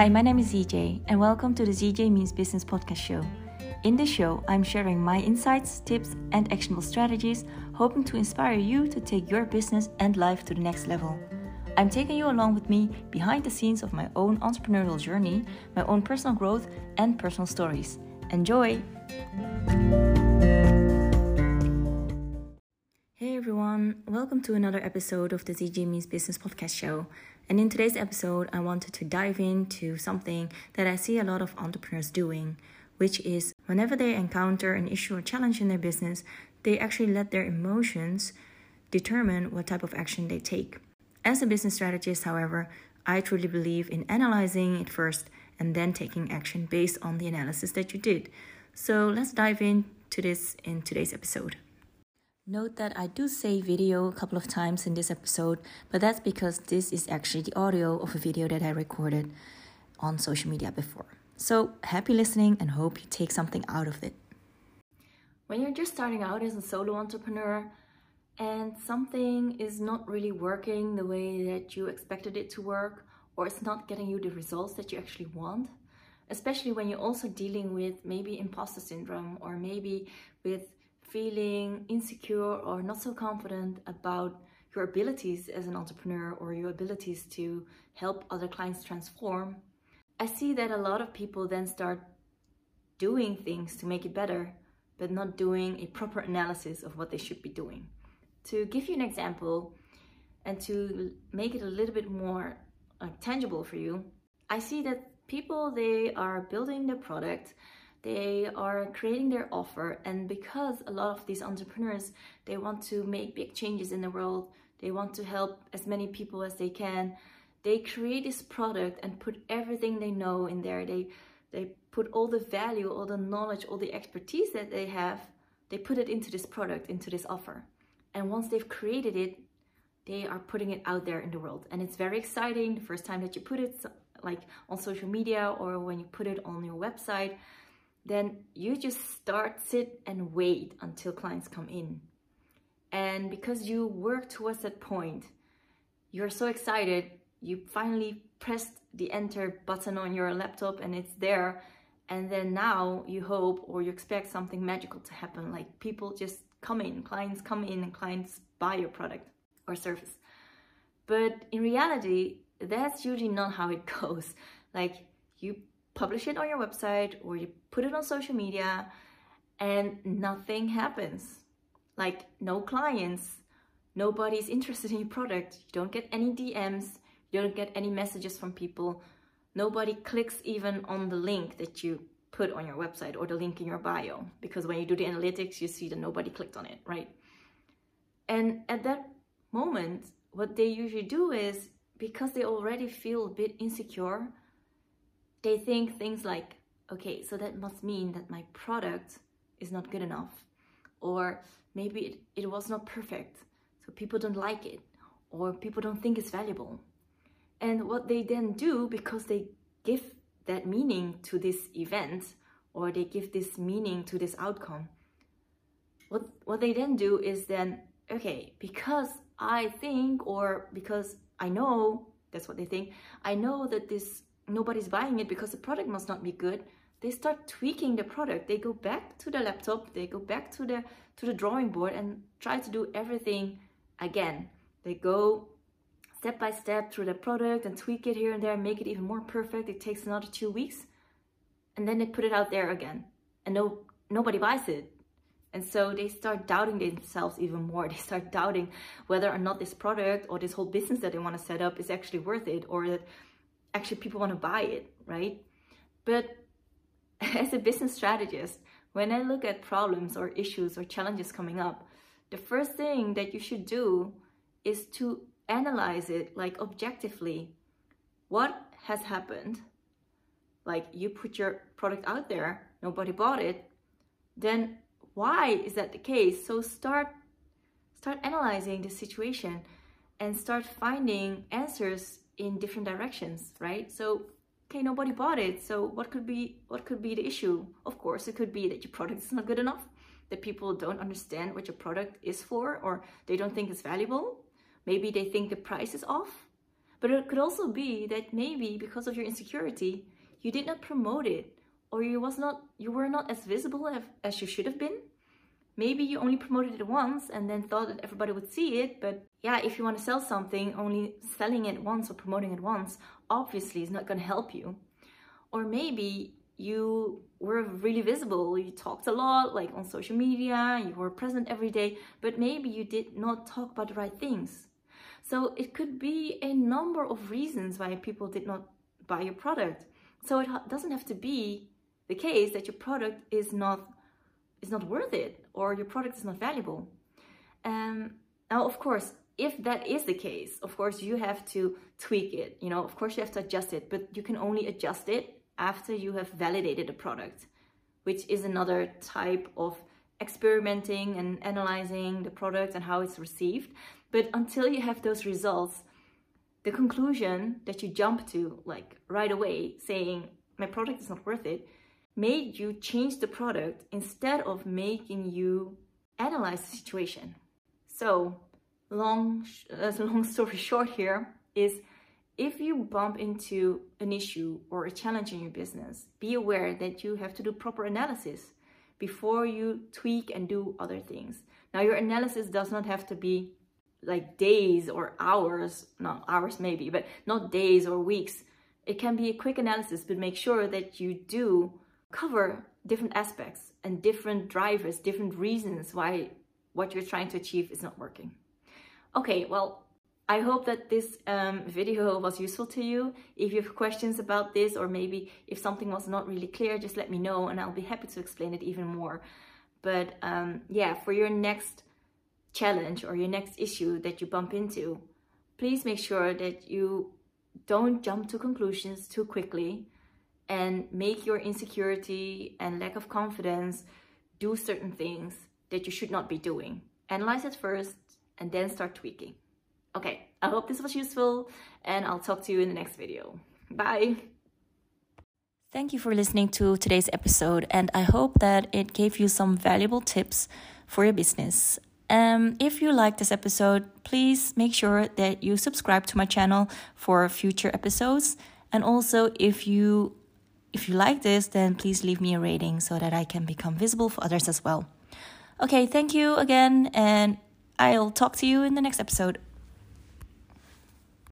Hi, my name is ZJ, and welcome to the ZJ Means Business podcast show. In this show, I'm sharing my insights, tips, and actionable strategies, hoping to inspire you to take your business and life to the next level. I'm taking you along with me behind the scenes of my own entrepreneurial journey, my own personal growth, and personal stories. Enjoy! Everyone, welcome to another episode of the ZJ Means Business podcast show. And in today's episode, I wanted to dive into something that I see a lot of entrepreneurs doing, which is whenever they encounter an issue or challenge in their business, they actually let their emotions determine what type of action they take. As a business strategist, however, I truly believe in analyzing it first and then taking action based on the analysis that you did. So let's dive into this in today's episode. Note that I do say video a couple of times in this episode, but that's because this is actually the audio of a video that I recorded on social media before. So happy listening and hope you take something out of it. When you're just starting out as a solo entrepreneur and something is not really working the way that you expected it to work, or it's not getting you the results that you actually want, especially when you're also dealing with maybe imposter syndrome or maybe with feeling insecure or not so confident about your abilities as an entrepreneur or your abilities to help other clients transform, I see that a lot of people then start doing things to make it better, but not doing a proper analysis of what they should be doing. To give you an example and to make it a little bit more uh, tangible for you, I see that people they are building their product they are creating their offer and because a lot of these entrepreneurs they want to make big changes in the world they want to help as many people as they can they create this product and put everything they know in there. They they put all the value all the knowledge all the expertise that they have they put it into this product into this offer. And once they've created it they are putting it out there in the world. And it's very exciting the first time that you put it like on social media or when you put it on your website then you just start, sit and wait until clients come in. And because you work towards that point, you're so excited, you finally pressed the enter button on your laptop and it's there. And then now you hope or you expect something magical to happen, like people just come in, clients come in and clients buy your product or service. But in reality, that's usually not how it goes. Like you publish it on your website or you put it on social media and nothing happens. Like no clients, nobody's interested in your product. You don't get any DMs, you don't get any messages from people. Nobody clicks even on the link that you put on your website or the link in your bio because when you do the analytics, you see that nobody clicked on it, right? And at that moment, what they usually do is because they already feel a bit insecure they think things like, okay, so that must mean that my product is not good enough. Or maybe it, it was not perfect, so people don't like it. Or people don't think it's valuable. And what they then do, because they give that meaning to this event, or they give this meaning to this outcome, what, what they then do is then, okay, because I think, or because I know, that's what they think, I know that this nobody's buying it because the product must not be good. They start tweaking the product. They go back to the laptop. They go back to the to the drawing board and try to do everything again. They go step by step through the product and tweak it here and there make it even more perfect. It takes another two weeks. And then they put it out there again. And no nobody buys it. And so they start doubting themselves even more. They start doubting whether or not this product or this whole business that they want to set up is actually worth it or that actually people want to buy it, right? But as a business strategist, when I look at problems or issues or challenges coming up, the first thing that you should do is to analyze it like objectively. What has happened? Like you put your product out there, nobody bought it, then why is that the case? So start start analyzing the situation and start finding answers in different directions, right? So okay, nobody bought it. So what could be what could be the issue? Of course, it could be that your product is not good enough, that people don't understand what your product is for, or they don't think it's valuable. Maybe they think the price is off. But it could also be that maybe because of your insecurity, you did not promote it or you was not you were not as visible as, as you should have been. Maybe you only promoted it once and then thought that everybody would see it, but yeah, if you want to sell something, only selling it once or promoting it once obviously is not going to help you. Or maybe you were really visible, you talked a lot, like on social media, you were present every day, but maybe you did not talk about the right things. So it could be a number of reasons why people did not buy your product. So it doesn't have to be the case that your product is not is not worth it or your product is not valuable. Um, now, of course, if that is the case, of course, you have to tweak it. You know, of course, you have to adjust it, but you can only adjust it after you have validated the product, which is another type of experimenting and analyzing the product and how it's received. But until you have those results, the conclusion that you jump to, like right away, saying, my product is not worth it, made you change the product instead of making you analyze the situation. So, long, uh, long story short here is if you bump into an issue or a challenge in your business, be aware that you have to do proper analysis before you tweak and do other things. Now, your analysis does not have to be like days or hours, not hours maybe, but not days or weeks. It can be a quick analysis, but make sure that you do cover different aspects and different drivers, different reasons why what you're trying to achieve is not working. Okay, well, I hope that this um, video was useful to you. If you have questions about this or maybe if something was not really clear, just let me know and I'll be happy to explain it even more. But um, yeah, for your next challenge or your next issue that you bump into, please make sure that you don't jump to conclusions too quickly and make your insecurity and lack of confidence do certain things that you should not be doing. Analyze it first and then start tweaking. Okay, I hope this was useful and I'll talk to you in the next video. Bye. Thank you for listening to today's episode, and I hope that it gave you some valuable tips for your business. Um, if you like this episode, please make sure that you subscribe to my channel for future episodes. And also, if you if you like this, then please leave me a rating so that I can become visible for others as well. Okay, thank you again, and I'll talk to you in the next episode.